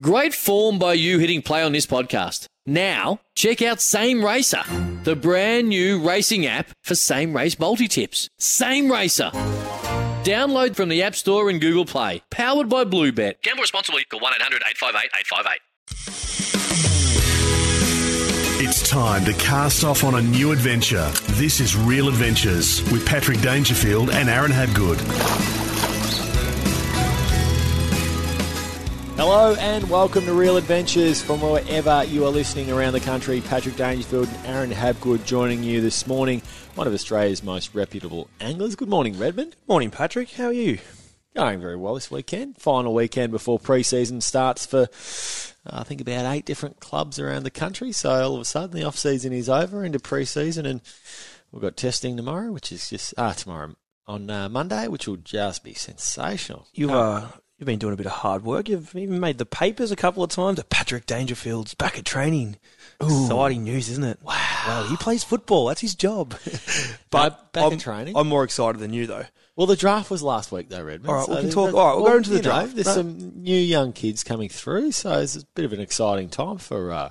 Great form by you hitting play on this podcast. Now, check out Same Racer, the brand new racing app for same race multi tips. Same Racer. Download from the App Store and Google Play. Powered by Bluebet. Gamble responsibly. Call 1 800 858 858. It's time to cast off on a new adventure. This is Real Adventures with Patrick Dangerfield and Aaron Habgood. Hello and welcome to Real Adventures from wherever you are listening around the country. Patrick Dangerfield, and Aaron Habgood joining you this morning. One of Australia's most reputable anglers. Good morning, Redmond. Morning, Patrick. How are you? Going very well this weekend. Final weekend before pre-season starts for, I think, about eight different clubs around the country. So all of a sudden the off-season is over into pre-season and we've got testing tomorrow, which is just, ah, tomorrow on uh, Monday, which will just be sensational. You uh, You've been doing a bit of hard work. You've even made the papers a couple of times. Patrick Dangerfield's back at training. Ooh. Exciting news, isn't it? Wow. Well, he plays football. That's his job. but back I'm, in training. I'm more excited than you, though. Well, the draft was last week, though, Redmond. All right, so we can talk. All right, we'll well, go into the you know, draft. there's No. some new young kids coming through, so it's a bit of an exciting time for, uh,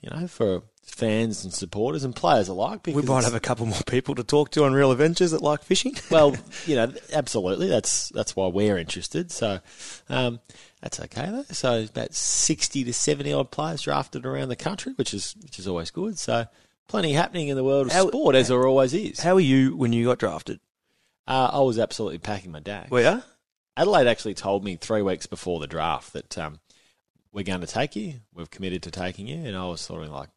you know, for fans and supporters and players alike. We might have a couple more people to talk to on Real Adventures that like fishing. well, you know, absolutely. That's that's why we're interested. So um, that's okay though. So about sixty to seventy odd players drafted around the country, which is which is always good. So plenty happening in the world of How- sport, as there always is. How are you when you got drafted? Uh, I was absolutely packing my dag. Were you? Adelaide actually told me three weeks before the draft that um, we're going to take you. We've committed to taking you, and I was sort of like,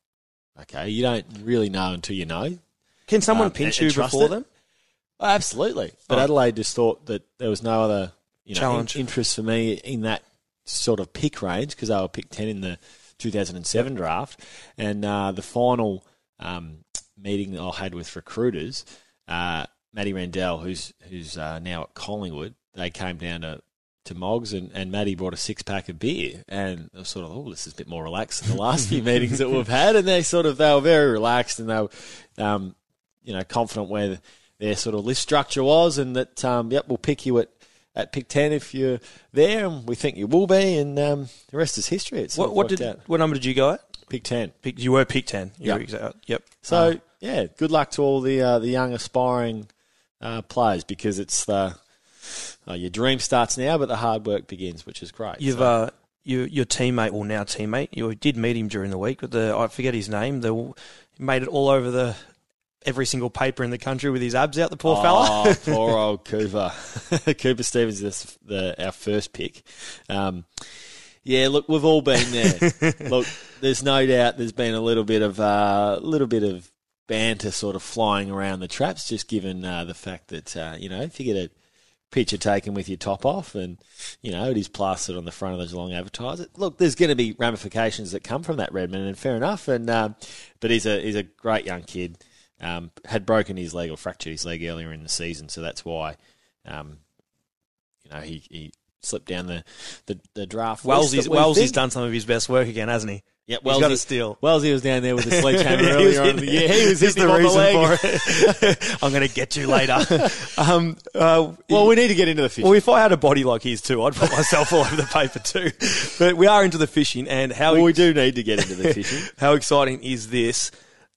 okay, you don't really know until you know. Can someone Um, pinch and- and you trust before it? them? Oh, absolutely. But Oh. Adelaide just thought that there was no other you know, Challenge. in- interest for me in that sort of pick range because they were pick 10 in the 2007 draft. And uh, the final um, meeting that I had with recruiters, uh, Matty Rendell, who's who's uh, now at Collingwood, they came down to to Moggs and, and Matty brought a six pack of beer and I was sort of oh this is a bit more relaxed than the last few meetings that we've had and they sort of they were very relaxed and they were um, you know confident where their sort of list structure was and that um, yep we'll pick you at at pick 10 if you're there and we think you will be and um, the rest is history it's What, what did? out. What number did you go at? pick 10 Pick, you were pick ten. You Yep. were Yep. so Uh, yeah good luck to all the uh, the young aspiring uh, players because it's the uh, your dream starts now but the hard work begins which is great You've So- uh, you, your teammate, well now teammate, you did meet him during the week, but the I forget his name. The made it all over the every single paper in the country with his abs out. The poor fella. Oh, poor old Cooper. Cooper Stephens is the, our first pick. Um, yeah, look, we've all been there. look, there's no doubt there's been a little bit of a little bit of banter sort of flying around the traps, just given uh, the fact that uh, you know if you get a picture taken with your top off and you know it is plastered on the front of the Geelong Advertiser. Look, there's going to be ramifications that come from that Redmond, and fair enough. And um, but he's a he's a great young kid. Um, had broken his leg or fractured his leg earlier in the season, so that's why um, you know he, he slipped down the the, the draft. Wellsy's, Wellsy's done some of his best work again, hasn't he? Yeah, He's got Wellsy- a steal. Wellsy was down there with a sledgehammer He was earlier on in in the year. He was hitting the reason for it. I'm going to get you later. um, uh, Well, we need to get into the fishing. well, if I had a body like his too, I'd put myself all over the paper too. But we are into the fishing, and how Well, we do need to get into the fishing. how exciting is this?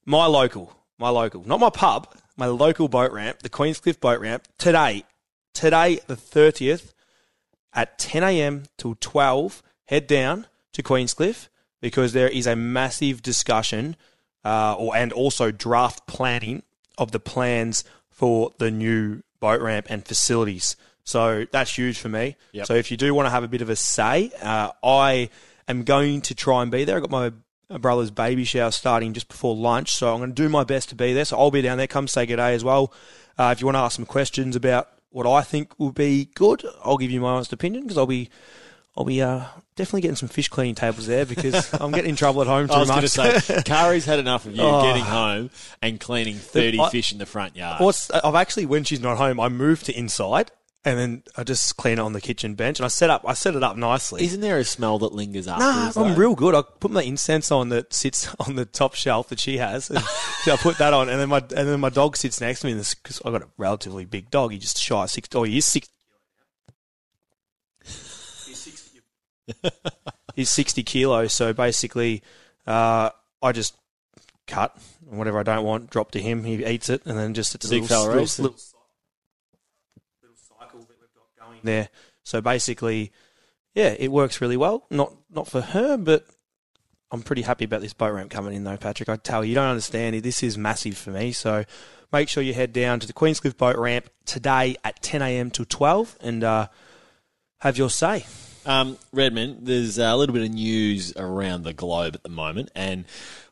My local, my local, not my pub, my local boat ramp, the Queenscliff boat ramp, today, today the 30th at 10 a.m. till 12, head down to Queenscliff because there is a massive discussion uh, or and also draft planning of the plans for the new boat ramp and facilities. So that's huge for me. Yep. So if you do want to have a bit of a say, uh, I am going to try and be there. I got my brother's baby shower starting just before lunch, so I'm going to do my best to be there. So I'll be down there. Come say good day as well. Uh, if you want to ask some questions about what I think will be good, I'll give you my honest opinion because I'll be I'll be uh, definitely getting some fish cleaning tables there because I'm getting in trouble at home too I was going to say, Kari's had enough of you Oh. getting home and cleaning 30 I- fish in the front yard. I've actually when she's not home, I move to inside and then I just clean it on the kitchen bench and I set up I set it up nicely. Isn't there a smell that lingers Nah. I'm real good. I put my incense on that sits on the top shelf that she has. And I put that on, and then my and then my dog sits next to me because I got a relatively big dog. He just shy six. Oh, he is six. He's sixty. He's sixty kilos. So basically, uh, I just cut whatever I don't want, drop to him. He eats it, and then just it's a Big little, little, little, little cycle that we've got going there. So basically, yeah, it works really well. Not not for her, but I'm pretty happy about this boat ramp coming in though, Patrick. I tell you, you don't understand. it. This is massive for me. So make sure you head down to the Queenscliff boat ramp today at 10 a.m. till 12 and uh, have your say. Um, Redmond, there's a little bit of news around the globe at the moment, and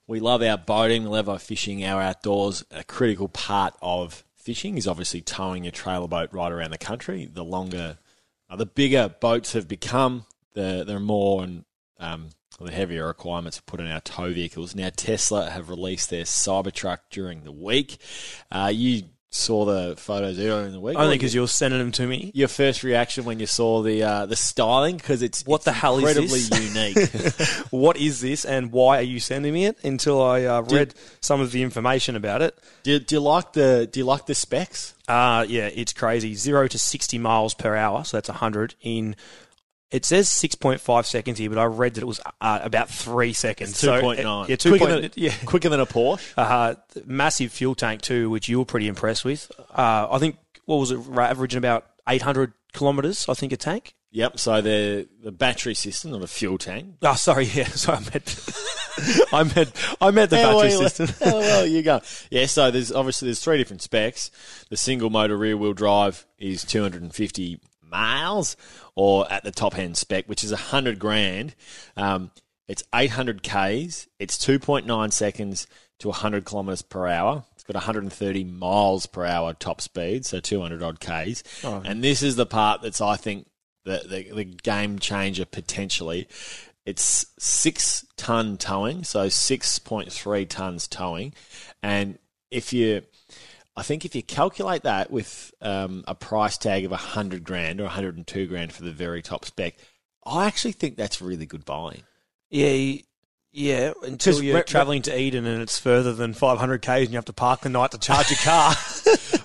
we love our boating, we love our fishing, our outdoors. A critical part of fishing is obviously towing your trailer boat right around the country. The longer, uh, the bigger boats have become, the there are more and um, the heavier requirements put on our tow vehicles. Now, Tesla have released their Cybertruck during the week. Uh, you saw the photos earlier in the week. Only because you're sending them to me. your first reaction when you saw the uh, the styling because it's What it's the hell is incredibly this? unique. What is this and why are you sending me it? Until I uh, read some of the information about it. do, do you like the Do you like the specs? Uh, yeah, it's crazy. Zero to 60 miles per hour, so that's 100 in. It says 6.5 seconds here, but I read that it was uh, about three seconds. Two So, point nine. Yeah, two quicker point. than, Yeah, quicker than a Porsche. uh, massive fuel tank too, which you were pretty impressed with. Uh, I think what was it, averaging about 800 kilometres? I think a tank. Yep. So the the battery system, not a fuel tank. Oh, sorry, yeah, sorry, I meant, I meant, I meant the How battery well- system. how well you go. Yeah. So there's obviously there's three different specs. The single motor rear wheel drive is 250 miles, or at the top end spec, which is 100 grand. Um, it's 800 k's. It's 2.9 seconds to 100 kilometers per hour. It's got 130 miles per hour top speed, so 200 odd k's. And this is the part that's I think the, the the game changer potentially. It's six ton towing, so 6.3 tons towing, and if you I think if you calculate that with um, a price tag of 100 grand or 102 grand for the very top spec, I actually think that's really good buying. Yeah, yeah. Until you're re- travelling to Eden and it's further than 500 k's, and you have to park the night to charge your car.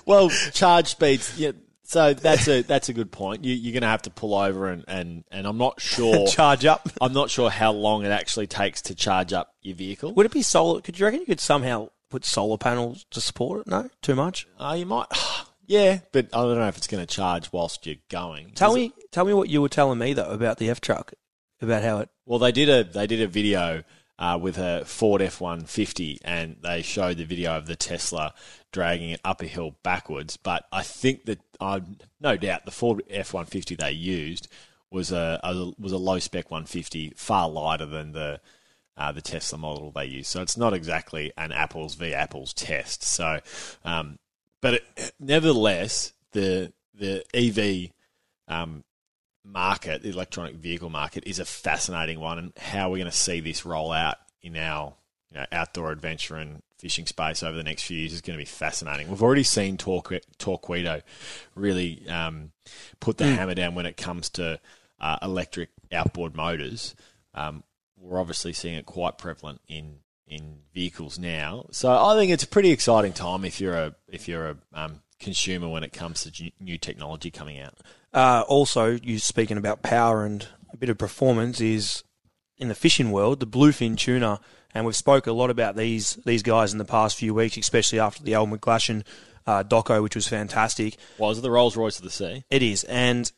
Well, charge speeds, yeah. So that's a that's a good point. You, you're going to have to pull over and, and, and I'm not sure. charge up. I'm not sure how long it actually takes to charge up your vehicle. Would it be solar? Could you reckon you could somehow put solar panels to support it? No, too much. Uh, you might, yeah, but I don't know if it's going to charge whilst you're going. Tell Is it- me, tell me what you were telling me though about the F truck, about how it. Well, they did a they did a video uh, with a Ford F one fifty, and they showed the video of the Tesla dragging it up a hill backwards. But I think that I no doubt the Ford F one fifty they used was a, a was a low spec one fifty, far lighter than the uh, the Tesla model they use. So it's not exactly an apples v apples test. So, um, but it, nevertheless, the the EV um, market, the electronic vehicle market, is a fascinating one, and how we're going to see this roll out in our you know, outdoor adventure and fishing space over the next few years is going to be fascinating. We've already seen Torque, Torqeedo really um, put the hammer down when it comes to uh, electric outboard motors. Um, we're obviously seeing it quite prevalent in in vehicles now. So I think it's a pretty exciting time if you're a if you're a um, consumer when it comes to new technology coming out. Uh, also, you speaking about power and a bit of performance is in the fishing world, the bluefin tuna, and we've spoke a lot about these these guys in the past few weeks, especially after the Al McGlashan uh, doco, which was fantastic. Was it the Rolls Royce of the Sea? It is, and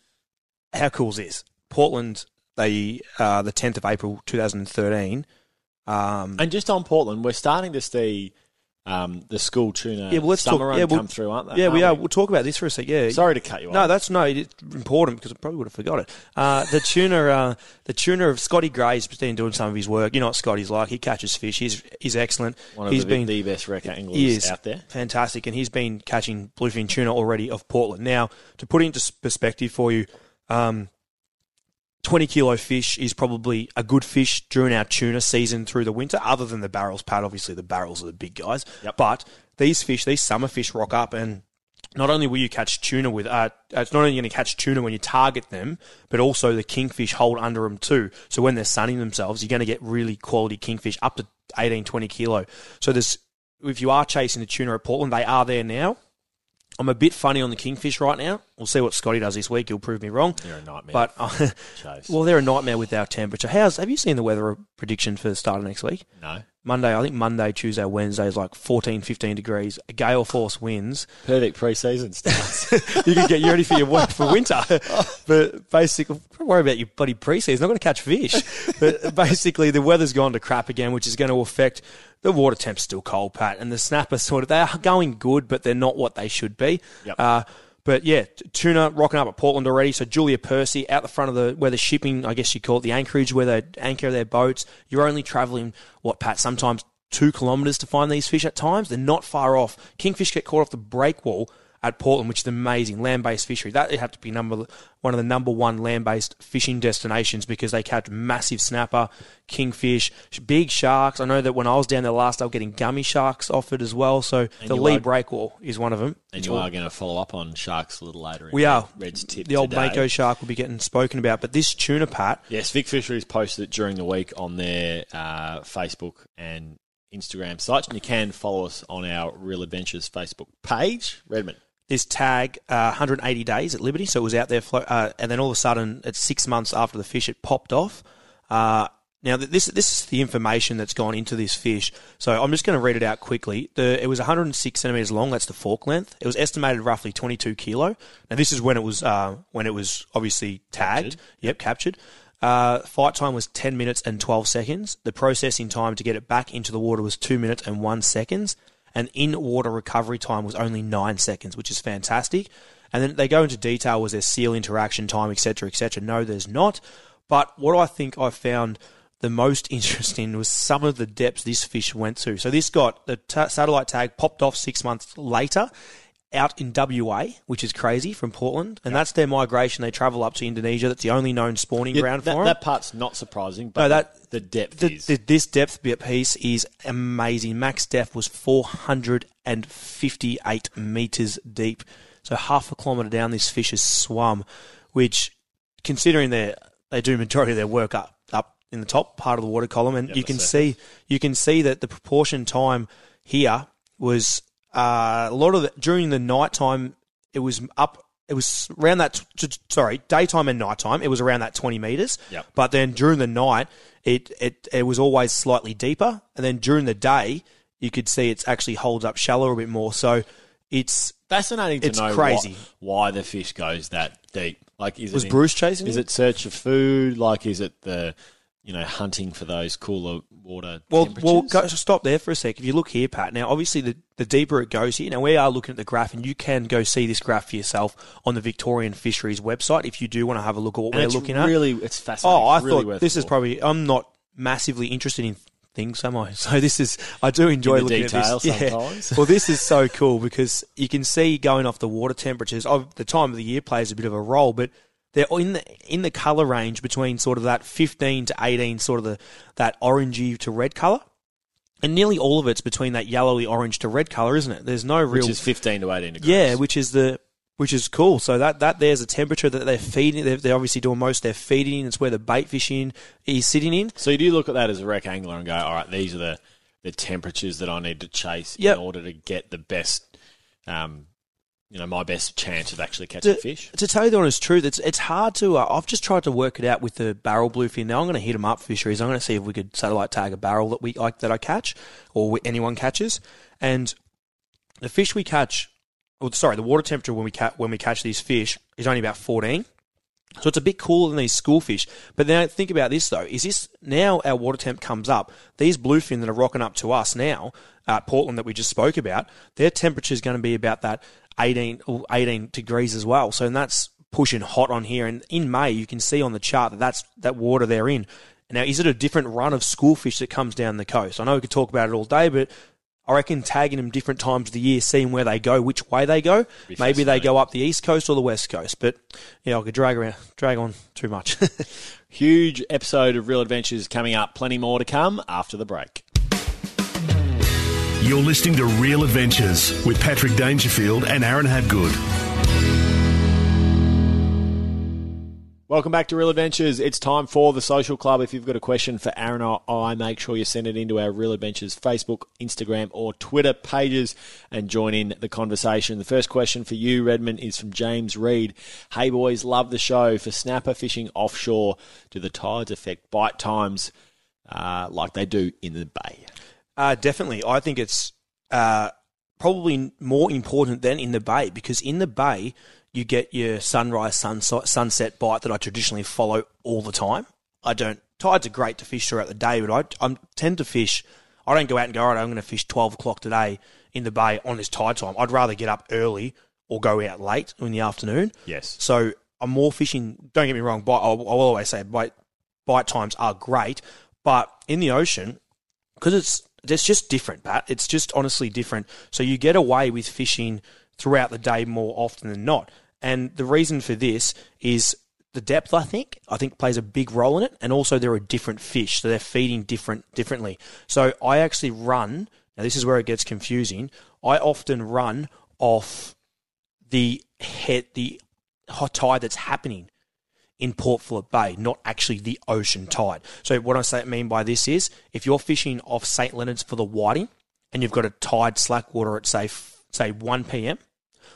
how cool is this? Portland, they uh, the tenth of April, two thousand and thirteen. Um, And just on Portland, we're starting to see um, the school tuna Yeah, well, let's summer talk- run yeah, we'll- come through, aren't they? yeah, we are. Aren't We'll talk about this for a sec. Yeah, Sorry to cut you off. No, that's no, it's important because I probably would have forgot it. Uh, the tuna, uh, the tuna of Scotty Gray's been doing some of his work. You know what Scotty's like. He catches fish. He's he's excellent. one of He's the, been the best wreck anglers out there. fantastic, and he's been catching bluefin tuna already of Portland. Now, to put it into perspective for you, um, 20 kilo fish is probably a good fish during our tuna season through the winter, other than the barrels, Pat. Obviously, the barrels are the big guys. But these fish, these summer fish rock up and not only will you catch tuna with, uh, it's not only going to catch tuna when you target them, but also the kingfish hold under them too. So when they're sunning themselves, you're going to get really quality kingfish up to 18, 20 kilo. So there's, if you are chasing the tuna at Portland, they are there now. I'm a bit funny on the kingfish right now. We'll see what Scotty does this week. He'll prove me wrong. They're a nightmare. But uh, well, they're a nightmare with our temperature. How's have you seen the weather prediction for the start of next week? no. Monday, I think Monday, Tuesday, Wednesday is like 14, 15 degrees. A Gale force winds. Perfect preseason starts. you can get you ready for your work for winter. but basically, don't worry about your bloody preseason. Not going to catch fish. but basically, the weather's gone to crap again, which is going to affect the water temp's still cold, Pat, and the snapper sort of they are going good, but they're not what they should be. Yep. Uh, but yeah, tuna rocking up at Portland already. So Julia Percy out the front of the where the shipping, I guess you call it the anchorage, where they anchor their boats. You're only travelling what Pat sometimes two kilometres to find these fish at times. They're not far off. Kingfish get caught off the break wall at Portland, which is amazing land based fishery. That would have to be number one of the number one land based fishing destinations because they catch massive snapper, kingfish, big sharks. I know that when I was down there last, they were getting gummy sharks offered as well. So the Lee are- break wall is one of them. and you are going to follow up on sharks a little later. In we are. Red's tip the old today. Mako shark will be getting spoken about, but this tuna pat, Yes, Vic Fisheries posted it during the week on their uh, Facebook and Instagram sites, and you can follow us on our Real Adventures Facebook page. Redmond. This tag uh, 180 days at Liberty, so it was out there, uh, and then all of a sudden, it's six months after the fish, it popped off. Uh, now, th- this this is the information that's gone into this fish. So I'm just going to read it out quickly. The, it was 106 centimeters long. That's the fork length. It was estimated roughly 22 kilo. Now, this is when it was uh, when it was obviously tagged. Yep, captured. Uh, fight time was 10 minutes and 12 seconds. The processing time to get it back into the water was 2 minutes and 1 seconds. And in water recovery time was only 9 seconds, which is fantastic. And then they go into detail was there seal interaction time, etc., etc. No, there's not. But what I think I found the most interesting was some of the depths this fish went to. So this got the ta satellite tag popped off six months later out in WA, which is crazy from Portland, and that's their migration. They travel up to Indonesia. That's the only known spawning Yeah, ground that, for them. that part's not surprising, but No, that- the depth The- is. the- this depth bit piece is amazing. Max depth was 458 meters deep. So half a kilometre down, this fish has swum, which, considering they they do majority of their work up up in the top part of the water column, and you can surface. see you can see that the proportion time here was uh, a lot of the, during the night time. It was up. It was around that. t- t- Sorry, daytime and nighttime. It was around that twenty meters. Yep. But then during the night, it, it it was always slightly deeper, and then during the day, you could see it actually holds up shallower a bit more. So it's fascinating to it's know crazy. Why, why the fish goes that deep. Like, is was it in- Bruce chasing Is it? it search of food? Like, is it the you know hunting for those cooler water Well, well, go, stop there for a sec. If you look here, Pat. Now, obviously, the, the deeper it goes here. Now, we are looking at the graph, and you can go see this graph for yourself on the Victorian Fisheries website if you do want to have a look at what And we're looking at. really, it's fascinating. Oh, I really thought this is probably. I'm not massively interested in things, am I? So this is. I do enjoy looking at this. Yeah. sometimes. well, this is so cool because you can see going off the water temperatures. Of the time of the year plays a bit of a role, but they're in the in the color range between sort of that 15 to 18, sort of the that orangey to red color. And nearly all of it's between that yellowy orange to red color, isn't it? There's no real which is fifteen to eighteen degrees. yeah, which is the which is cool. So that that there's a temperature that they're feeding. They're, they're obviously doing most They're feeding. It's where the bait fishing is sitting in. So you do look at that as a rec angler and go, all right, these are the, the temperatures that I need to chase Yep. in order to get the best, um, you know, my best chance of actually catching to, fish. to tell you the honest truth, it's it's hard to. Uh, I've just tried to work it out with the barrel bluefin. Now I'm going to hit them up fisheries. I'm going to see if we could satellite tag a barrel that we like that I catch or we, anyone catches, and the fish we catch. Well, sorry, the water temperature when we ca- when we catch these fish is only about 14. So it's a bit cooler than these school fish. But now think about this though: is this now our water temp comes up? These bluefin that are rocking up to us now at Portland that we just spoke about, their temperature is going to be about that 18, 18 degrees as well. So and that's pushing hot on here. And in May, you can see on the chart that that's that water they're in. Now, is it a different run of schoolfish that comes down the coast? I know we could talk about it all day, but I reckon tagging them different times of the year, seeing where they go, which way they go. Maybe they go up the east coast or the west coast. But yeah, I could drag around, drag on too much. Huge episode of Real Adventures coming up. Plenty more to come after the break. You're listening to Real Adventures with Patrick Dangerfield and Aaron Habgood. Welcome back to Real Adventures. It's time for the social club. If you've got a question for Aaron or I, make sure you send it into our Real Adventures Facebook, Instagram, or Twitter pages and join in the conversation. The first question for you, Redmond, is from James Reed. Hey boys, love the show. For snapper fishing offshore, do the tides affect bite times uh, like they do in the bay? Uh, definitely. I think it's uh, probably more important than in the bay because in the bay, you get your sunrise, sunset, sunset bite that I traditionally follow all the time. I don't. Tides are great to fish throughout the day, but I, I tend to fish. I don't go out and go, all right, I'm going to fish 12 o'clock today in the bay on this tide time. I'd rather get up early or go out late in the afternoon. Yes. So I'm more fishing. Don't get me wrong. Bite, I'll, I'll always say bite, bite times are great, but in the ocean, because it's it's just different, Pat. It's just honestly different. So you get away with fishing throughout the day more often than not. And the reason for this is the depth. I think I think plays a big role in it, and also there are different fish, so they're feeding different differently. So I actually run. Now this is where it gets confusing. I often run off the head, the hot tide that's happening in Port Phillip Bay, not actually the ocean tide. So what I say mean by this is if you're fishing off St Leonard's for the whiting and you've got a tide slack water at say say 1 p.m.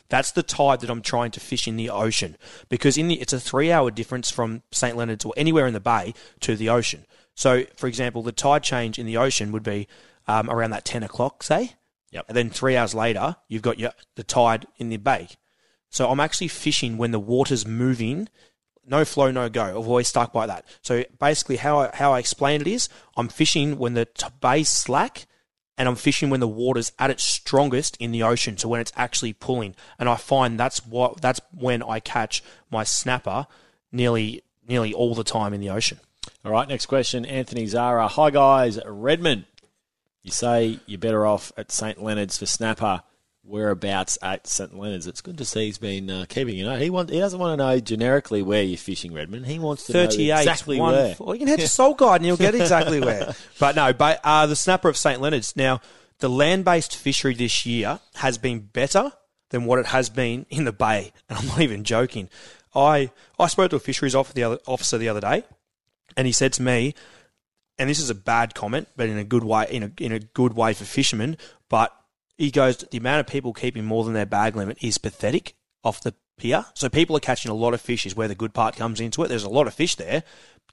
That's the tide that I'm trying to fish in the ocean because in the it's a 3-hour difference from St Leonard's or anywhere in the bay to the ocean. So for example, the tide change in the ocean would be um, around that 10 o'clock, say. Yep. And then 3 hours later, you've got your the tide in the bay. So I'm actually fishing when the water's moving no flow, no go. I've always stuck by that. So basically, how I, how I explain it is, I'm fishing when the t- bay's slack, and I'm fishing when the water's at its strongest in the ocean. So when it's actually pulling, and I find that's what that's when I catch my snapper nearly nearly all the time in the ocean. All right, next question. Anthony Zara. Hi, guys. Redmond, you say you're better off at St. Leonard's for snapper. Whereabouts at St. Leonard's? It's good to see he's been uh, keeping you know. He want, he doesn't want to know generically where you're fishing, Redmond. He wants to know 38, exactly one, where. Well, you can head to Soul Guide and you'll get exactly where. But no, but uh, the snapper of St. Leonard's. Now, the land based fishery this year has been better than what it has been in the bay. And I'm not even joking. I, I spoke to a fisheries officer the, other, officer the other day, and he said to me, and this is a bad comment, but in a good way, in a, in a good way for fishermen, but he goes, the amount of people keeping more than their bag limit is pathetic off the pier. So people are catching a lot of fish is where the good part comes into it. There's a lot of fish there.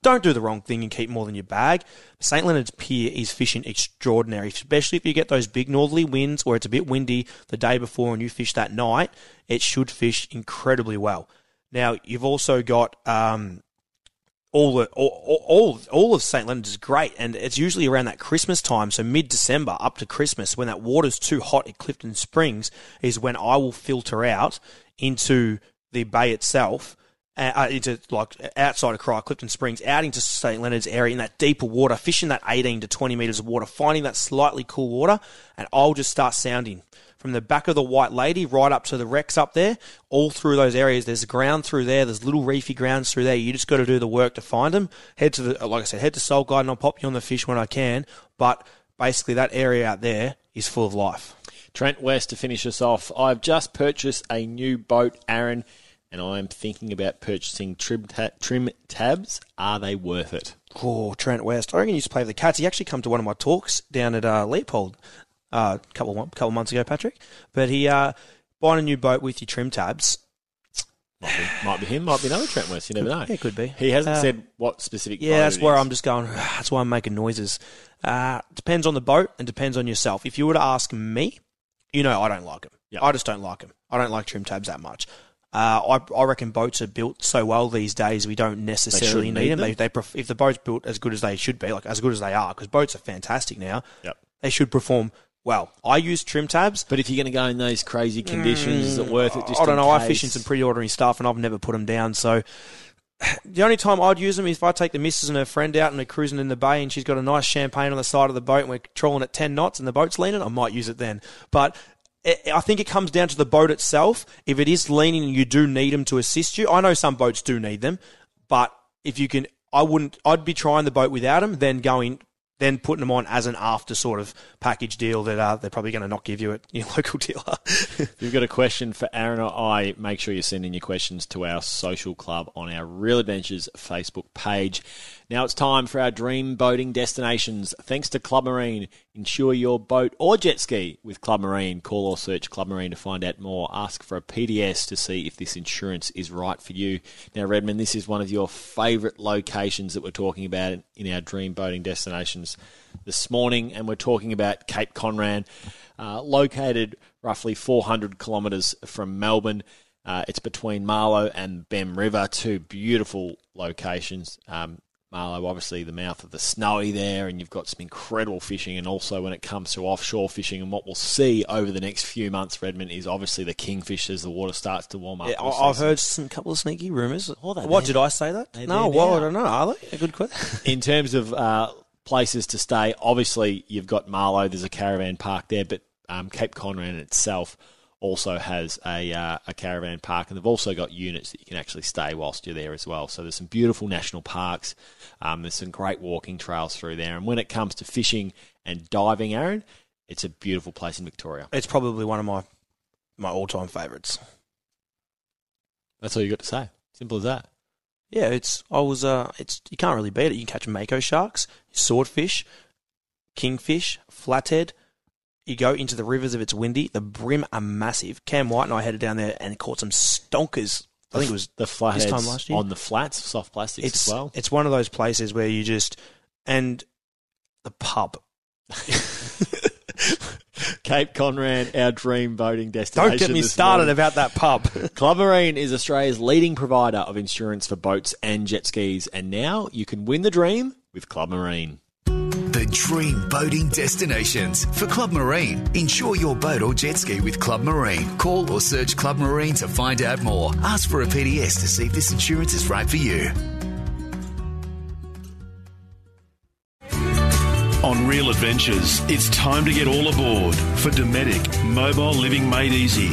Don't do the wrong thing and keep more than your bag. St. Leonard's Pier is fishing extraordinary, especially if you get those big northerly winds or it's a bit windy the day before and you fish that night. It should fish incredibly well. Now, you've also got um, all all, all all of St Leonard's is great, and it's usually around that Christmas time, so mid December up to Christmas, when that water's too hot at Clifton Springs, is when I will filter out into the bay itself. Uh, into like outside of Cry Clifton Springs, out into St Leonard's area in that deeper water, fishing that 18 to 20 meters of water, finding that slightly cool water, and I'll just start sounding from the back of the White Lady right up to the wrecks up there, all through those areas. There's ground through there. There's little reefy grounds through there. You just got to do the work to find them. Head to the, like I said, head to Soul Guide and I'll pop you on the fish when I can. But basically, that area out there is full of life. Trent West to finish us off. I've just purchased a new boat, Aaron, and I'm thinking about purchasing trim, ta- trim tabs. Are they worth it? Oh, Trent West. I reckon he used to play for the Cats. He actually come to one of my talks down at uh, Leopold uh, a couple of, couple months ago, Patrick. But he uh, buying a new boat with your trim tabs. Might be, might be him, might be another Trent West. You never know. Yeah, could be. He hasn't Uh, said what specific. Yeah, boat that's where is. I'm just going. That's why I'm making noises. Uh, depends on the boat and depends on yourself. If you were to ask me, you know I don't like them. Yep. I just don't like them. I don't like trim tabs that much. Uh, I, I reckon boats are built so well these days we don't necessarily need, need them. them. They, they pref- if the boat's built as good as they should be, like as good as they are, because boats are fantastic now. Yep. They should perform well. I use trim tabs. But if you're going to go in those crazy conditions, is it mm, worth it? Just I don't know. I fish in some pretty ordinary stuff, and I've never put them down. So the only time I'd use them is if I take the missus and her friend out and we're cruising in the bay and she's got a nice champagne on the side of the boat and we're trolling at 10 knots and the boat's leaning, I might use it then. But I think it comes down to the boat itself. If it is leaning and you do need them to assist you, I know some boats do need them, but if you can, I wouldn't, I'd be trying the boat without them, then going then putting them on as an after sort of package deal that uh, they're probably going to not give you at your local dealer. You've got a question for Aaron or I, make sure you send in your questions to our social club on our Real Adventures Facebook page. Now it's time for our dream boating destinations. Thanks to Club Marine. Insure your boat or jet ski with Club Marine. Call or search Club Marine to find out more. Ask for a PDS to see if this insurance is right for you. Now, Redmond, this is one of your favourite locations that we're talking about in our dream boating destinations this morning, and we're talking about Cape Conran, uh, located roughly 400 kilometres from Melbourne. Uh, it's between Marlo and Bemm River, two beautiful locations. Um, Marlo, obviously, the mouth of the Snowy there, and you've got some incredible fishing. And also, when it comes to offshore fishing, and what we'll see over the next few months, Redmond is obviously the kingfish as the water starts to warm up. Yeah, I- see I've some- heard some couple of sneaky rumours. Oh, what there. did I say that? They're no, there well. I don't know. Are they a good question? in terms of uh, places to stay, obviously you've got Marlo. There's a caravan park there, but um, Cape Conran itself also has a uh, a caravan park, and they've also got units that you can actually stay whilst you're there as well. So there's some beautiful national parks. Um, there's some great walking trails through there, and when it comes to fishing and diving, Aaron, it's a beautiful place in Victoria. it's probably one of my my all time favourites. That's all you got to say. Simple as that. Yeah, it's I was uh it's you can't really beat it. You can catch mako sharks, swordfish, kingfish, flathead. You go into the rivers if it's windy. The bream are massive. Cam White and I headed down there and caught some stonkers. I think it was the flatheads time last year? on the flats, soft plastics it's as well. it's one of those places where you just and the pub. Cape Conran, our dream boating destination. Don't get me started morning. about that pub. Club Marine is Australia's leading provider of insurance for boats and jet skis, and now you can win the dream with Club Marine. The dream boating destinations for Club Marine. Insure your boat or jet ski with Club Marine. Call or search Club Marine to find out more. Ask for a PDS to see if this insurance is right for you. On Real Adventures, it's time to get all aboard for Dometic Mobile Living Made Easy.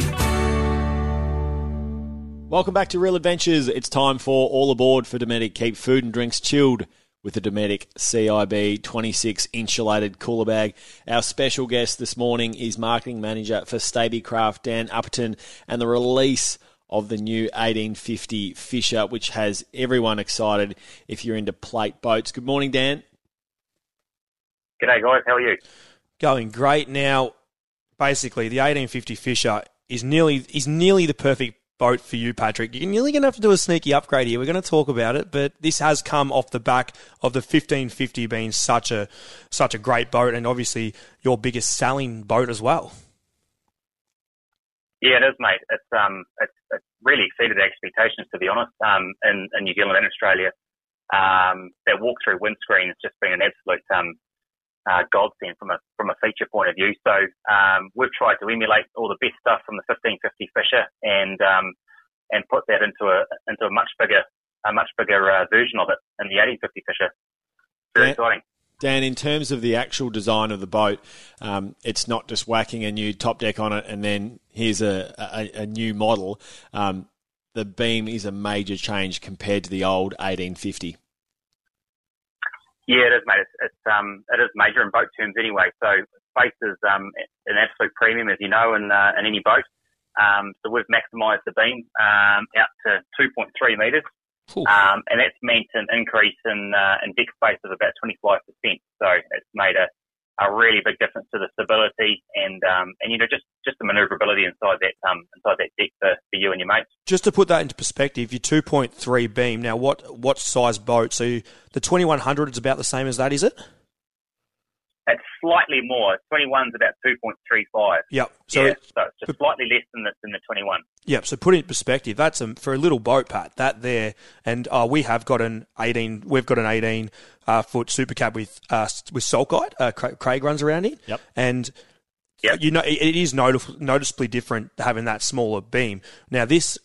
Welcome back to Real Adventures. It's time for all aboard for Dometic. Keep food and drinks chilled with the Dometic CIB 26 insulated cooler bag. Our special guest this morning is marketing manager for Stabicraft, Dan Upperton, and the release of the new 1850 Fisher, which has everyone excited if you're into plate boats. Good morning, Dan. G'day, guys. How are you? Going great now. Basically, the 1850 Fisher is nearly is nearly the perfect boat for you, Patrick. You're nearly going to have to do a sneaky upgrade here. We're going to talk about it, but this has come off the back of the 1550 being such a such a great boat, and obviously your biggest selling boat as well. Yeah, it is, mate. It's um, it's, it's really exceeded expectations, to be honest. Um, in, in New Zealand and Australia, um, that walk-through windscreen has just been an absolute um, uh, godsend from a from a feature point of view. So um, we've tried to emulate all the best stuff from the 1550 Fisher and um, and put that into a into a much bigger a much bigger uh, version of it in the 1850 Fisher. Very Yeah. exciting. Dan, in terms of the actual design of the boat, um, it's not just whacking a new top deck on it and then here's a, a, a new model. Um, the beam is a major change compared to the old 1850. Yeah, it is, mate. It's, it's um, it is major in boat terms anyway. So space is um, an absolute premium, as you know, in uh, in any boat. Um, so we've maximised the beam um, out to 2.3 metres, um, and that's meant an increase in uh, in deck space of about 25%. So it's made a, a really big difference to the stability and um, and you know just just the manoeuvrability inside that um, inside that deck for, for you and your mates. Just to put that into perspective, your 2.3 beam. Now, what what size boat? So you- the 2100 is about the same as that, is it? It's slightly more. 21's about 2.35. Yep. So yeah, so it's just slightly less than the, than the 21. Yep. So put it in perspective, that's a, for a little boat, Pat. That there, and uh, we have got an eighteen. We've got an eighteen uh, foot super cab with uh, with Salt Guide. Uh, Craig runs around in. Yep. And Yep. you know it, it is noticeably different having that smaller beam. Now this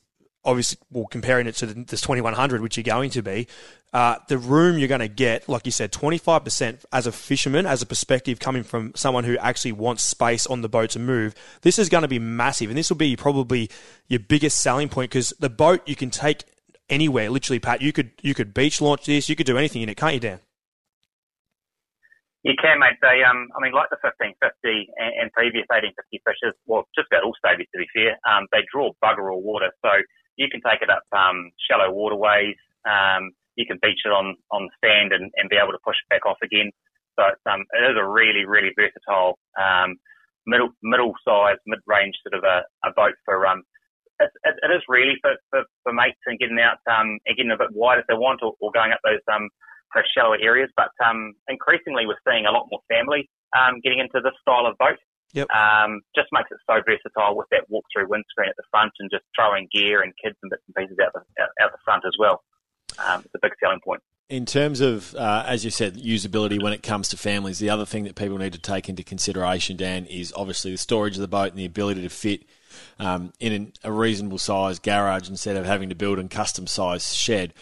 obviously, well, comparing it to the, this 2100, which you're going to be, uh, the room you're going to get, like you said, 25% as a fisherman, as a perspective coming from someone who actually wants space on the boat to move, this is going to be massive. And this will be probably your biggest selling point because the boat you can take anywhere, literally, Pat. You could, you could beach launch this, you could do anything in it, can't you, Dan? You can, mate. They, um, I mean, like the 1550 and, and previous 1850 fishers, well, just about all stavies to be fair, um, they draw bugger all water. So you can take it up um, shallow waterways. Um, you can beach it on, on sand and, and be able to push it back off again. So um, it is a really, really versatile um, middle middle size, mid range sort of a, a boat for um. It, it, it is really for, for, for mates and getting out um and getting a bit wide if they want or, or going up those um those shallow areas. But um increasingly we're seeing a lot more family um getting into this style of boat. Yep. Um, just makes it so versatile with that walk through windscreen at the front and just throwing gear and kids and bits and pieces out the out, out the front as well. Um, it's a big selling point. In terms of, uh, as you said, usability when it comes to families, the other thing that people need to take into consideration, Dan, is obviously the storage of the boat and the ability to fit um, in a reasonable size garage instead of having to build a custom size shed.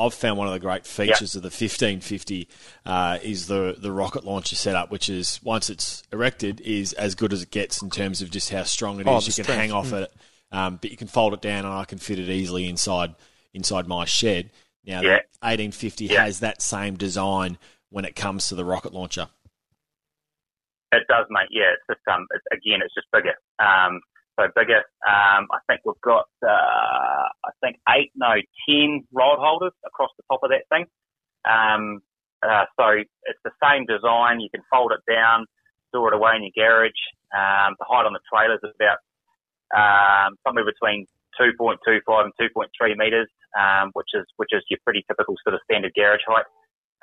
I've found one of the great features of the 1550 uh, is the the rocket launcher setup, which is once it's erected, is as good as it gets in terms of just how strong it Oh, is. the You can hang off mm. it, um, but you can fold it down, and I can fit it easily inside inside my shed. Now, Yeah. the 1850 Yeah. has that same design when it comes to the rocket launcher. It does, mate. Yeah, it's just um, it's, again, it's just bigger. Um, so bigger. Um, I think we've got uh, I think eight, no, ten rod holders across the top of that thing. Um, uh, so it's the same design. You can fold it down, store it away in your garage. Um, the height on the trailer is about um, somewhere between 2.25 and 2.3 meters, um, which is which is your pretty typical sort of standard garage height.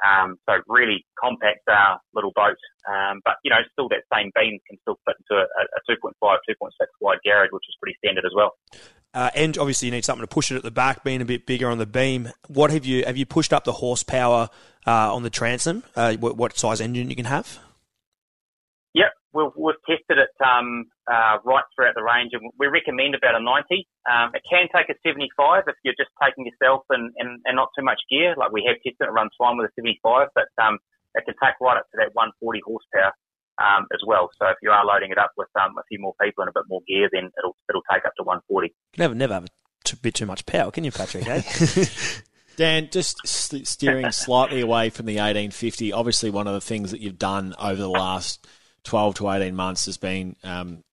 Um, so really compact uh, little boat, um, but you know still that same beam can still fit into a, a 2.5, 2.6 wide garage, which is pretty standard as well. Uh, and obviously, you need something to push it at the back, being a bit bigger on the beam. What have you have you pushed up the horsepower uh, on the transom? Uh, what, what size engine you can have? Yep, we've, we've tested it um, uh, right throughout the range, and we recommend about a 90. Um, it can take a 75 if you're just taking yourself and, and, and not too much gear. Like we have tested it, it runs fine with a 75, but um, it can take right up to that 140 horsepower um, as well. So if you are loading it up with um, a few more people and a bit more gear, then it'll it'll take up to 140. You can never never have a t- bit too much power, can you, Patrick? Eh? Dan, just steering slightly away from the 1850. Obviously, one of the things that you've done over the last 12 to 18 months has been um,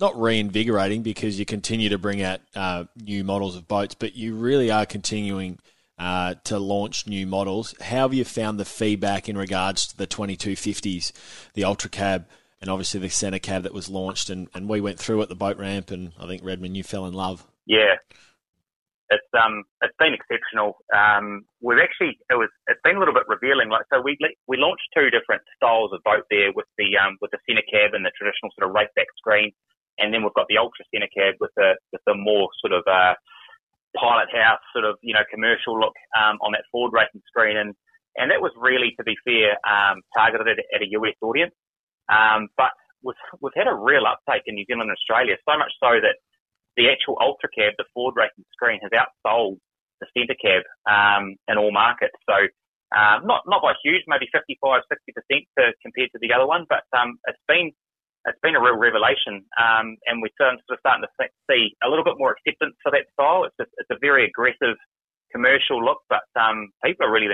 not reinvigorating because you continue to bring out uh, new models of boats, but you really are continuing uh, to launch new models. How have you found the feedback in regards to the 2250s, the Ultra Cab, and obviously the Centre Cab that was launched? And, and we went through at the boat ramp, and I think Redmond, you fell in love. Yeah, it's um it's been exceptional. Um, we've actually it was it's been a little bit revealing. Like so, we we launched two different styles of boat there with the um with the centre cab and the traditional sort of race back screen, and then we've got the ultra centre cab with the with the more sort of uh pilot house sort of you know commercial look um on that forward racing screen, and and that was really to be fair um targeted at, at a US audience. Um, but we've we've had a real uptake in New Zealand and Australia, so much so that the actual Ultra Cab, the Ford racing screen, has outsold the centre cab um, in all markets. So um, not not by huge, maybe 55, 60 percent compared to the other one, but um, it's been it's been a real revelation, um, and we're sort of starting to see a little bit more acceptance for that style. It's a, it's a very aggressive commercial look, but um, people are really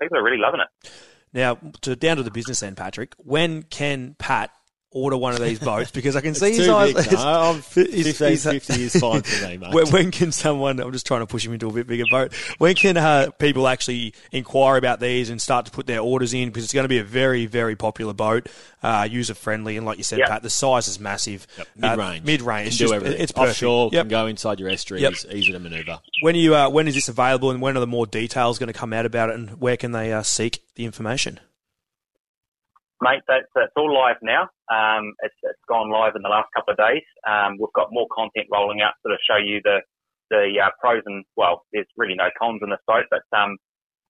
people are really loving it. Now, to down to the business end, Patrick. When can Pat order one of these boats? Because I can see his eyes. big, no, I'm he's- he's- 1550 is fine for me, mate. When, when can someone? I'm just trying to push him into a bit bigger boat. When can uh, people actually inquire about these and start to put their orders in? Because it's going to be a very, very popular boat, uh, user friendly, and like you said, Yep. Pat, the size is massive. Mid range. Mid range. It's do just it's perfect. Offshore, Yep. can go inside your estuary. Yep. easy to manoeuvre. When are you? Uh, when is this available, and when are the more details going to come out about it, and where can they uh, seek the information? Mate, that's, that's all live now. Um, it's, it's gone live in the last couple of days. Um, we've got more content rolling out to sort of show you the, the uh, pros and, well, there's really no cons in the site, but um,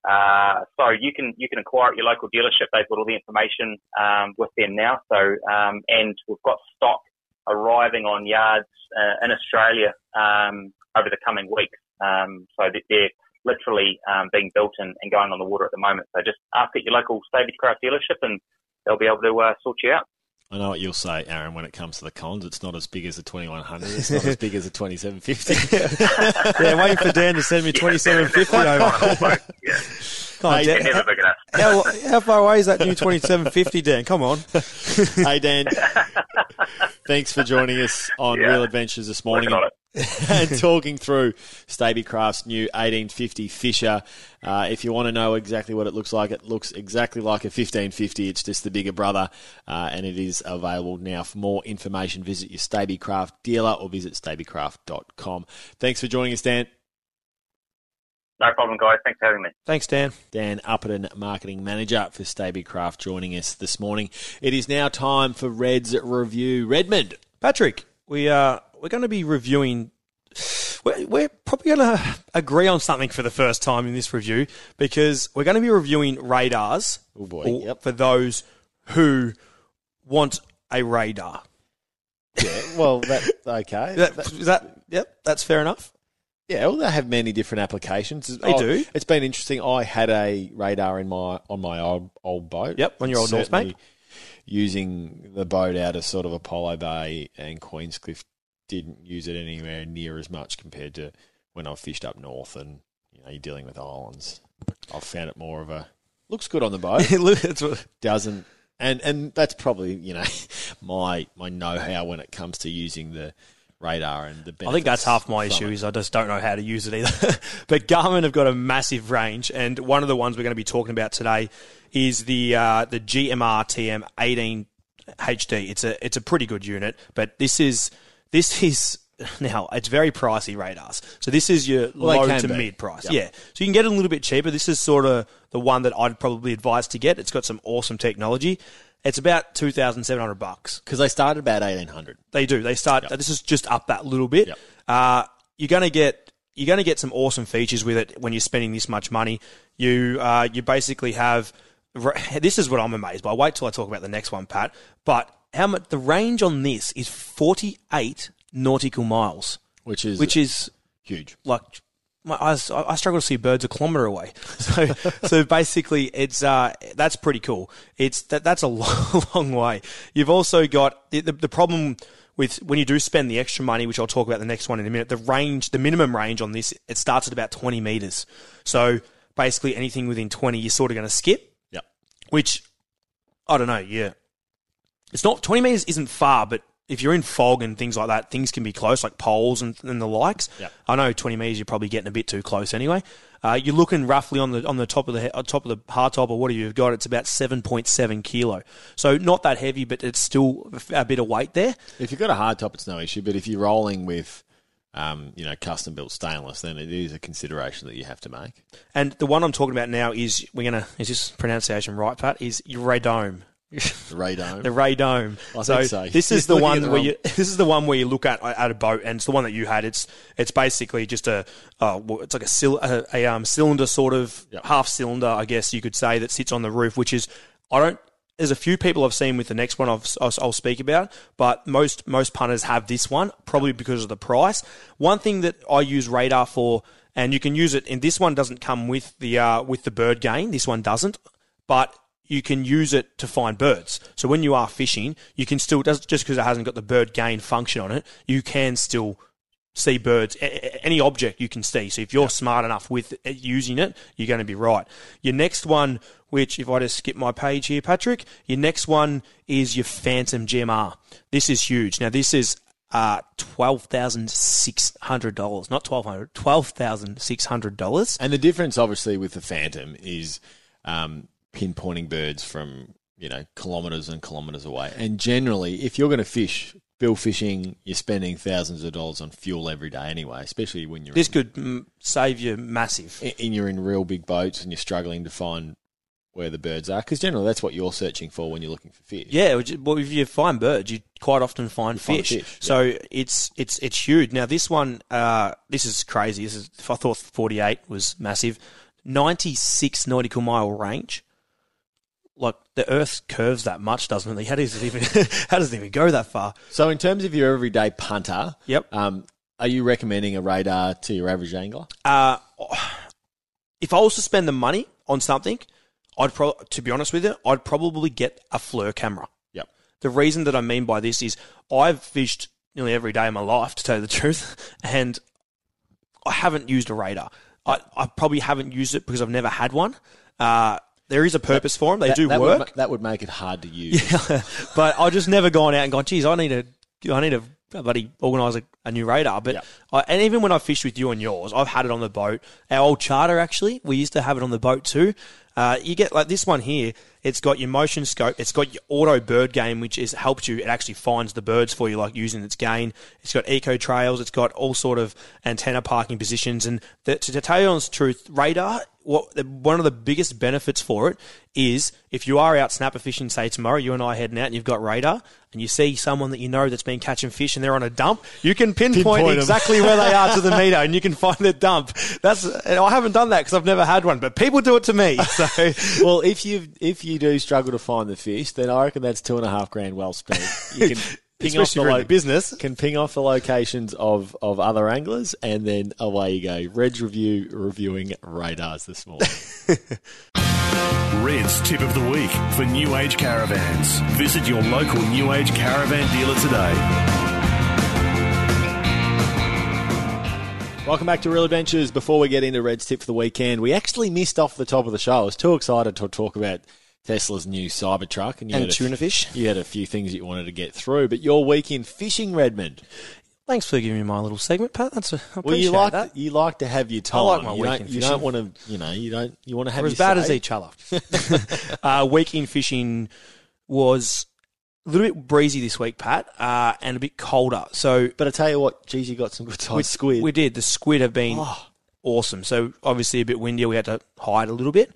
uh, so you can you can inquire at your local dealership. They've got all the information um, with them now. So um, and we've got stock arriving on yards uh, in Australia um, over the coming weeks. Um, so that they're literally um, being built and, and going on the water at the moment. So just ask at your local Stabicraft dealership and they'll be able to uh, sort you out. I know what you'll say, Aaron, when it comes to the cons. It's not as big as the 2100. It's not as big as the 2750. yeah, waiting for Dan to send me 2750 over. yeah. Come on, Hey, Dan. you're never big enough. How, how far away is that new 2750, Dan? Come on. hey, Dan. Thanks for joining us on Yeah. Real Adventures this morning. Working on it. and talking through Stabicraft's new 1850 Fisher. Uh, if you want to know exactly what it looks like, it looks exactly like a 1550. It's just the bigger brother, uh, and it is available now. For more information, visit your Stabicraft dealer or visit stabicraft.com. Thanks for joining us, Dan. No problem, guys. Thanks for having me. Thanks, Dan. Dan Upperton, Marketing Manager for Stabicraft, joining us this morning. It is now time for Red's Review. Redmond. Patrick, we uh, we're going to be reviewing. We're, we're probably going to agree on something for the first time in this review because we're going to be reviewing radars Oh, boy. for, Yep. for those who want a radar. Yeah, well, that, okay. That, is that yep? That's fair enough. Yeah, well, they have many different applications. They oh, do. It's been interesting. I had a radar in my on my old old boat. Yep, on your old North mate. Using the boat out of sort of Apollo Bay and Queenscliff, didn't use it anywhere near as much compared to when I fished up north and you know you're dealing with islands. I've found it more of a looks good on the boat. Look, it's what- doesn't and and that's probably you know my my know how when it comes to using the radar and the. I think that's half my issue it. is I just don't know how to use it either. but Garmin have got a massive range, and one of the ones we're going to be talking about today is the uh, the GMR TM 18 HD. It's a it's a pretty good unit, but this is this is now it's very pricey radars. So this is your Well, low to be. mid price. Yep. Yeah, so you can get it a little bit cheaper. This is sort of the one that I'd probably advise to get. It's got some awesome technology. It's about two thousand seven hundred bucks. because they started about eighteen hundred. They do. They start. This is just up that little bit. Yep. Uh, you're going to get you're going to get some awesome features with it when you're spending this much money. You uh, you basically have. This is what I'm amazed by. Wait till I talk about the next one, Pat. But how much the range on this is 48 nautical miles, which is which is huge. like my eyes, I I struggle to see birds a kilometre away. So, so basically, it's uh, that's pretty cool. It's that that's a long, long way. You've also got the, the, the problem with when you do spend the extra money, which I'll talk about the next one in a minute. The range, the minimum range on this, it starts at about twenty meters. So basically, anything within twenty, you're sort of going to skip. Yep. Which I don't know. Yeah, it's not twenty meters isn't far, but if you're in fog and things like that, things can be close, like poles and, and the likes. Yep. I know twenty meters, you're probably getting a bit too close anyway. Uh, you're looking roughly on the on the top of the on top of the hard top or what you've got. It's about seven point seven kilo, so not that heavy, but it's still a bit of weight there. If you've got a hard top, it's no issue. But if you're rolling with, um, you know, custom built stainless, then it is a consideration that you have to make. And the one I'm talking about now is we're gonna is this pronunciation right, Pat? Is radome. The radome. The radome. I so so. this is the one the where wrong- you this is the one where you look at at a boat, and it's the one that you had. It's it's basically just a uh, it's like a, cyl- a, a um, cylinder sort of Yep. half cylinder, I guess you could say, that sits on the roof. Which is I don't. There's a few people I've seen with the next one I've, I'll, I'll speak about, but most most punters have this one probably because of the price. One thing that I use radar for, and you can use it, and this one doesn't come with the uh, with the bird gain. This one doesn't, but you can use it to find birds. So when you are fishing, you can still just because it hasn't got the bird gain function on it, you can still see birds. Any object you can see. So if you're smart enough with using it, you're going to be right. Your next one, which if I just skip my page here, Patrick, your next one is your Fantom GMR. This is huge. Now this is uh, twelve thousand six hundred dollars, not twelve hundred, twelve thousand six hundred dollars. And the difference, obviously, with the Fantom is um, pinpointing birds from you know kilometres and kilometres away. And generally, if you're going to fish bill fishing, you're spending thousands of dollars on fuel every day anyway. Especially when you're This in, could mm, save you massive. and you're in real big boats and you're struggling to find where the birds are because generally that's what you're searching for when you're looking for fish. Yeah, well, if you find birds, you quite often find find fish. fish, So it's it's it's huge. Now this one, uh, this is crazy. This is I thought 48 was massive. 96 nautical mile range. Like the Earth curves that much, doesn't it? How does it even how does it even go that far? So in terms of your everyday punter, Yep. um, Are you recommending a radar to your average angler? Uh, if I was to spend the money on something, I'd pro- to be honest with you, I'd probably get a FLIR camera. Yep. The reason that I mean by this is I've fished nearly every day of my life, to tell you the truth, and I haven't used a radar. I, I probably haven't used it because I've never had one. Uh, there is a purpose for them; they That- do that work. Would, that would make it hard to use. but I've just never gone out and gone, geez, I need to, I need to bloody organise a, a new radar. But Yep. I, and even when I fished with you and yours, I've had it on the boat. Our old charter actually, we used to have it on the boat too. Uh, you get like this one here. It's got your motion scope. It's got your auto bird gain, which is helps you. It actually finds the birds for you, like using its gain. It's got eco trails. It's got all sort of antenna parking positions. And the, to, to tell you honest truth, radar. What one of the biggest benefits for it is if you are out snapper fishing, say tomorrow, you and I are heading out, and you've got radar, and you see someone that you know that's been catching fish, and they're on a dump, you can pinpoint, Pinpoint exactly where they are to the meter, and you can find their dump. That's I haven't done that because I've never had one, but people do it to me. So well, if you if you do struggle to find the fish, then I reckon that's two and a half grand well spent. You can Especially the if lo- the business. Can ping off the locations of, of other anglers, and then away you go. Reg review reviewing radars this morning. Red's tip of the week for New Age caravans. Visit your local New Age caravan dealer today. Welcome back to Real Adventures. Before we get into Red's tip for the weekend, we actually missed off the top of the show. I was too excited to talk about Tesla's new Cybertruck, and you And had a tuna fish. You had a few things that you wanted to get through, but your week in fishing, Redmond. thanks for giving me my little segment, Pat. That's a, I Well, you like that. you like to have your time. I like my you week don't, you don't want to, you know, you don't. You want to have We're as bad say. as each other. uh, week in fishing was a little bit breezy this week, Pat, uh, and a bit colder. So But I tell you what, geez, you got some good size we, squid. We did. The squid have been Oh. awesome. So obviously a bit windier. We had to hide a little bit.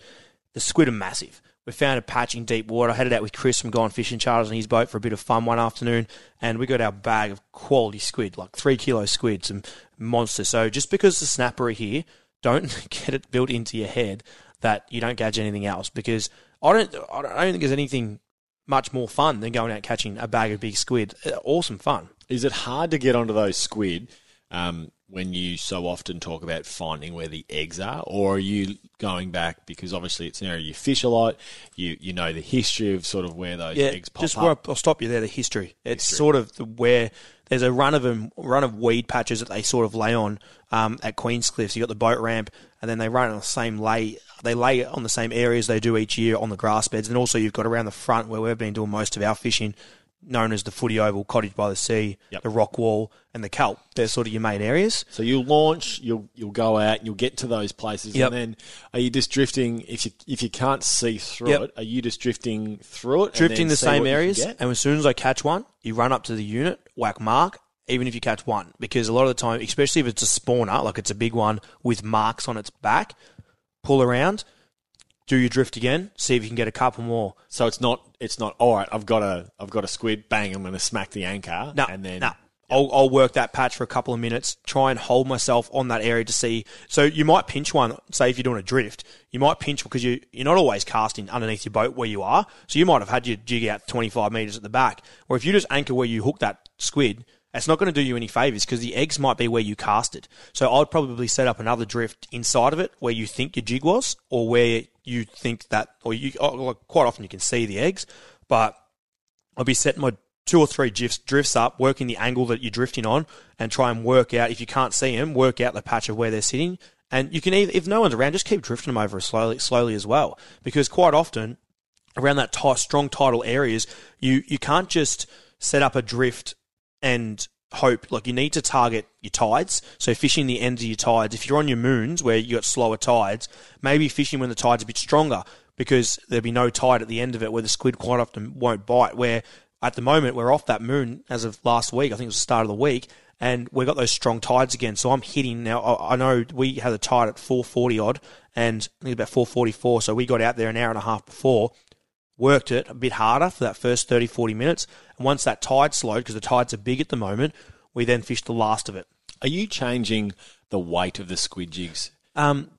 The squid are massive. We found a patch in deep water. I headed out with Chris from Gone Fishing Charters on his boat for a bit of fun one afternoon, and we got our bag of quality squid, like three kilo squid, some monsters. So just because the snapper are here, don't get it built into your head that you don't catch anything else because I don't. I don't I don't think there's anything much more fun than going out catching a bag of big squid. Uh, Awesome fun. Is it hard to get onto those squid um, when you so often talk about finding where the eggs are, or are you going back because obviously it's an area you fish a lot, you you know the history of sort of where those yeah, eggs pop just up. where I'll stop you there. The history. It's sort of the, where there's a run of them, run of weed patches that they sort of lay on um, at Queenscliff. You got the boat ramp, and then they run on the same lay. They lay on the same areas they do each year on the grass beds, and also you've got around the front where we've been doing most of our fishing, known as the Footy Oval, Cottage by the Sea, Yep. the Rock Wall, and the Kelp. They're sort of your main areas. So you'll launch, you'll you'll go out, and you'll get to those places, Yep. and then are you just drifting? If you if you can't see through Yep. it, are you just drifting through it? and drifting the same areas, and as soon as I catch one, you run up to the unit, whack mark, even if you catch one, because a lot of the time, especially if it's a spawner, like it's a big one with marks on its back, pull around, do your drift again, see if you can get a couple more. So it's not it's not all right. I've got a I've got a squid. Bang! I'm going to smack the anchor. No, and then no. I'll, I'll work that patch for a couple of minutes, try and hold myself on that area to see. So you might pinch one, say if you're doing a drift, you might pinch because you, you're not always casting underneath your boat where you are. So you might have had your jig out 25 metres at the back. Or if you just anchor where you hook that squid, it's not going to do you any favours because the eggs might be where you cast it. So I'd probably set up another drift inside of it where you think your jig was or where you think that, or you, oh, like, quite often you can see the eggs, but I'll be setting my two or three drifts, drifts up, working the angle that you're drifting on, and try and work out if you can't see them, work out the patch of where they're sitting. And you can either, if no one's around, just keep drifting them over slowly, slowly as well, because quite often around that strong tidal areas, you you can't just set up a drift and hope. Like you need to target your tides. So fishing the ends of your tides. If you're on your moons where you got slower tides, maybe fishing when the tide's a bit stronger because there'll be no tide at the end of it where the squid quite often won't bite. Where at the moment we're off that moon as of last week. I think it was the start of the week. And we've got those strong tides again. So I'm hitting now. I I know we had a tide at 440 odd and I think about 444. So we got out there an hour and a half before worked it a bit harder for that first 30, 40 minutes. And once that tide slowed, because the tides are big at the moment, we then fished the last of it. Are you changing the weight of the squid jigs? Um,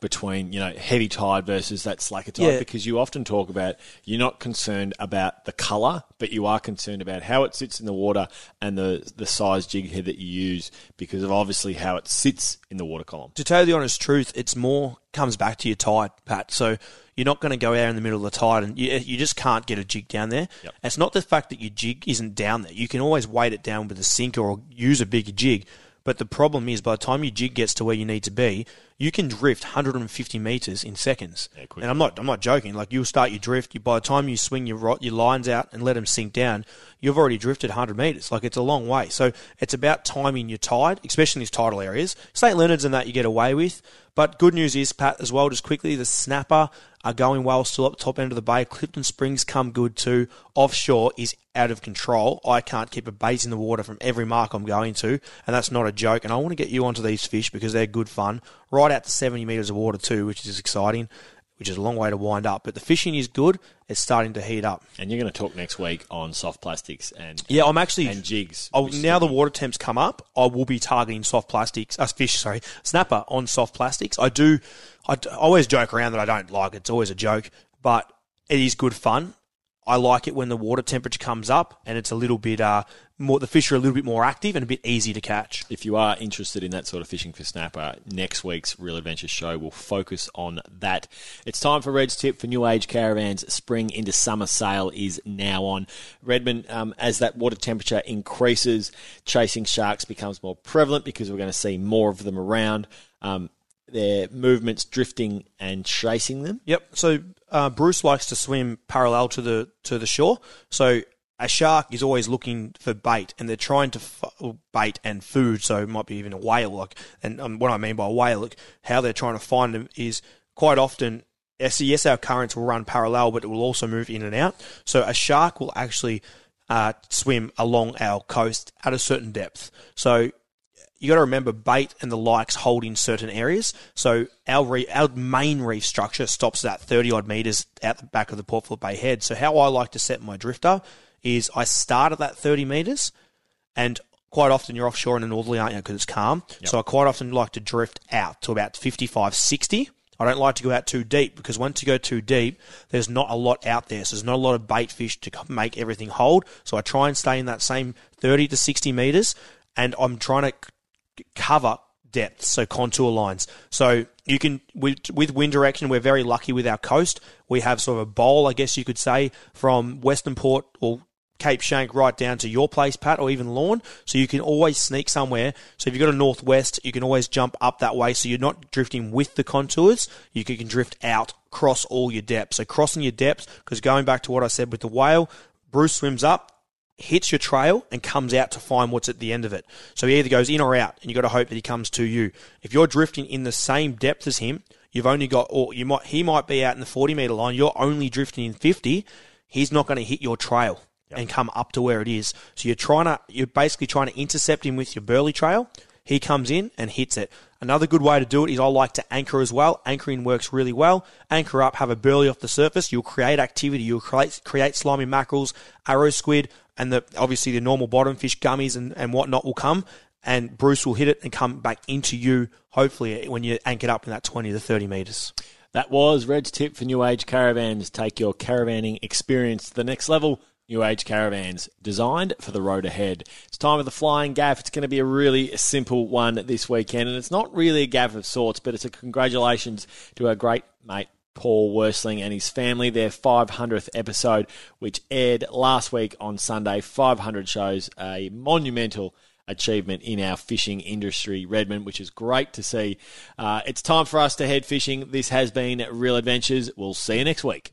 between you know heavy tide versus that slacker tide Yeah. because you often talk about you're not concerned about the color, but you are concerned about how it sits in the water and the the size jig head that you use because of obviously how it sits in the water column. to tell you the honest truth, it's more comes back to your tide, Pat. So you're not going to go out in the middle of the tide, and you, eh, you just can't get a jig down there. Yep. It's not the fact that your jig isn't down there. You can always weight it down with a sinker or use a bigger jig. But the problem is, by the time your jig gets to where you need to be, you can drift 150 meters in seconds. Yeah, and I'm not, I'm not joking. Like you'll start your drift. You, by the time you swing your your lines out and let them sink down, you've already drifted 100 meters. Like it's a long way. So it's about timing your tide, especially in these tidal areas. St Leonard's and that you get away with. But good news is, Pat, as well, just quickly, the snapper are going well still up the top end of the bay. Clifton Springs come good too. Offshore is out of control. I can't keep a bait in the water from every mark I'm going to, and that's not a joke. And I want to get you onto these fish because they're good fun. Right out to 70 metres of water too, which is exciting, which is a long way to wind up. But the fishing is good. It's starting to heat up. And you're going to talk next week on soft plastics and Yeah, I'm actually and jigs. Oh, which now the water temps come up, I will be targeting soft plastics, uh, fish, sorry, snapper on soft plastics. I do, I always joke around that I don't like it. It's always a joke, but it is good fun. I like it when the water temperature comes up and it's a little bit uh more. The fish are a little bit more active and a bit easy to catch. If you are interested in that sort of fishing for snapper, next week's Real Adventure show will focus on that. It's time for Red's tip for New Age Caravans. Spring into summer sale is now on. Redmond, um, as that water temperature increases, chasing sharks becomes more prevalent because we're going to see more of them around. Um, their movements drifting and chasing them. Yep. So uh, Bruce likes to swim parallel to the to the shore. So a shark is always looking for bait, and they're trying to f- bait and food. So it might be even a whale. Like, and um, what I mean by whale, look, how they're trying to find them is quite often. Yes, yes, our currents will run parallel, but it will also move in and out. So a shark will actually uh, swim along our coast at a certain depth. So you got to remember bait and the likes hold in certain areas. So our re- our main reef structure stops at 30 odd meters out the back of the Port Phillip Bay head. So how I like to set my drifter is I start at that 30 meters, and quite often you're offshore in the northerly, aren't you? Because it's calm. So I quite often like to drift out to about 55, 60. I don't like to go out too deep because once you go too deep, there's not a lot out there. So there's not a lot of bait fish to make everything hold. So I try and stay in that same 30 to 60 meters, and I'm trying to cover depth, so contour lines. So you can with with wind direction, we're very lucky with our coast. We have sort of a bowl, I guess you could say, from Western Port or Cape Schanck right down to your place, Pat, or even Lorne. So you can always sneak somewhere. So if you've got a northwest, you can always jump up that way. So you're not drifting with the contours. You can, can drift out, cross all your depths. So crossing your depths, because going back to what I said with the whale, Bruce swims up, hits your trail and comes out to find what's at the end of it. So he either goes in or out, and you've got to hope that he comes to you. If you're drifting in the same depth as him, you've only got, or you might, he might be out in the 40 meter line, you're only drifting in 50, he's not going to hit your trail and come up to where it is. So you're trying to, you're basically trying to intercept him with your burley trail. He comes in and hits it. Another good way to do it is I like to anchor as well. Anchoring works really well. Anchor up, have a burley off the surface. You'll create activity. You'll create, create slimy mackerels, arrow squid, and the obviously the normal bottom fish, gummies, and, and whatnot will come. And Bruce will hit it and come back into you, hopefully, when you're anchored up in that 20 to 30 metres. That was Red's tip for New Age Caravans. Take your caravanning experience to the next level. New Age Caravans, designed for the road ahead. It's time for the flying gaff. It's going to be a really simple one this weekend, and it's not really a gaff of sorts, but it's a congratulations to our great mate Paul Worsteling and his family, their 500th episode, which aired last week on Sunday. 500 shows, a monumental achievement in our fishing industry, Redmond, which is great to see. Uh, it's time for us to head fishing. This has been Real Adventures. We'll see you next week.